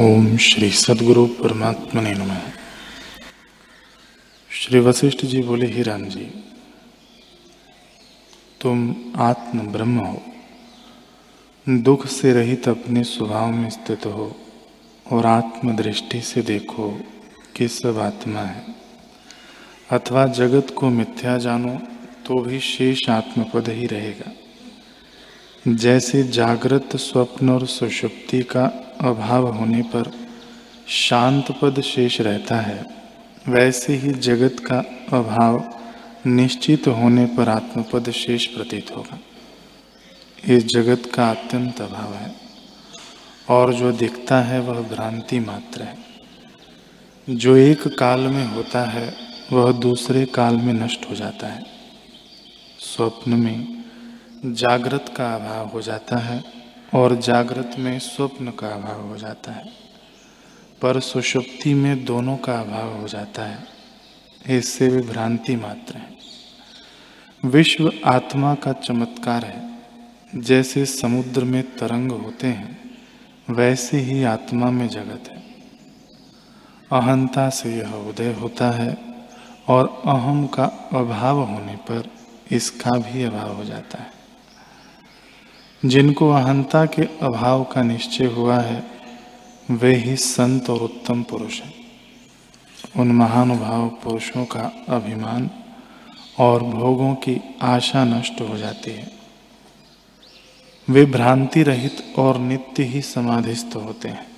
ओम श्री सदगुरु परमात्मा ने नम। श्री वशिष्ठ जी बोले, ही राम जी, तुम आत्म ब्रह्म हो। दुख से रहित अपने स्वभाव में स्थित हो और आत्म दृष्टि से देखो कि सब आत्मा है। अथवा जगत को मिथ्या जानो तो भी शेष आत्मपद ही रहेगा। जैसे जागृत स्वप्न और सुषुप्ति का अभाव होने पर शांत पद शेष रहता है, वैसे ही जगत का अभाव निश्चित होने पर आत्मपद शेष प्रतीत होगा। इस जगत का अत्यंत अभाव है, और जो दिखता है वह भ्रांति मात्र है। जो एक काल में होता है, वह दूसरे काल में नष्ट हो जाता है। स्वप्न में जागृत का अभाव हो जाता है और जागृत में स्वप्न का अभाव हो जाता है। पर सुषुप्ति में दोनों का अभाव हो जाता है। इससे भी भ्रांति मात्र है। विश्व आत्मा का चमत्कार है। जैसे समुद्र में तरंग होते हैं, वैसे ही आत्मा में जगत है। अहंता से यह उदय होता है और अहम का अभाव होने पर इसका भी अभाव हो जाता है। जिनको अहंता के अभाव का निश्चय हुआ है, वे ही संत और उत्तम पुरुष हैं। उन महानुभाव पुरुषों का अभिमान और भोगों की आशा नष्ट हो जाती है। वे भ्रांति रहित और नित्य ही समाधिस्थ होते हैं।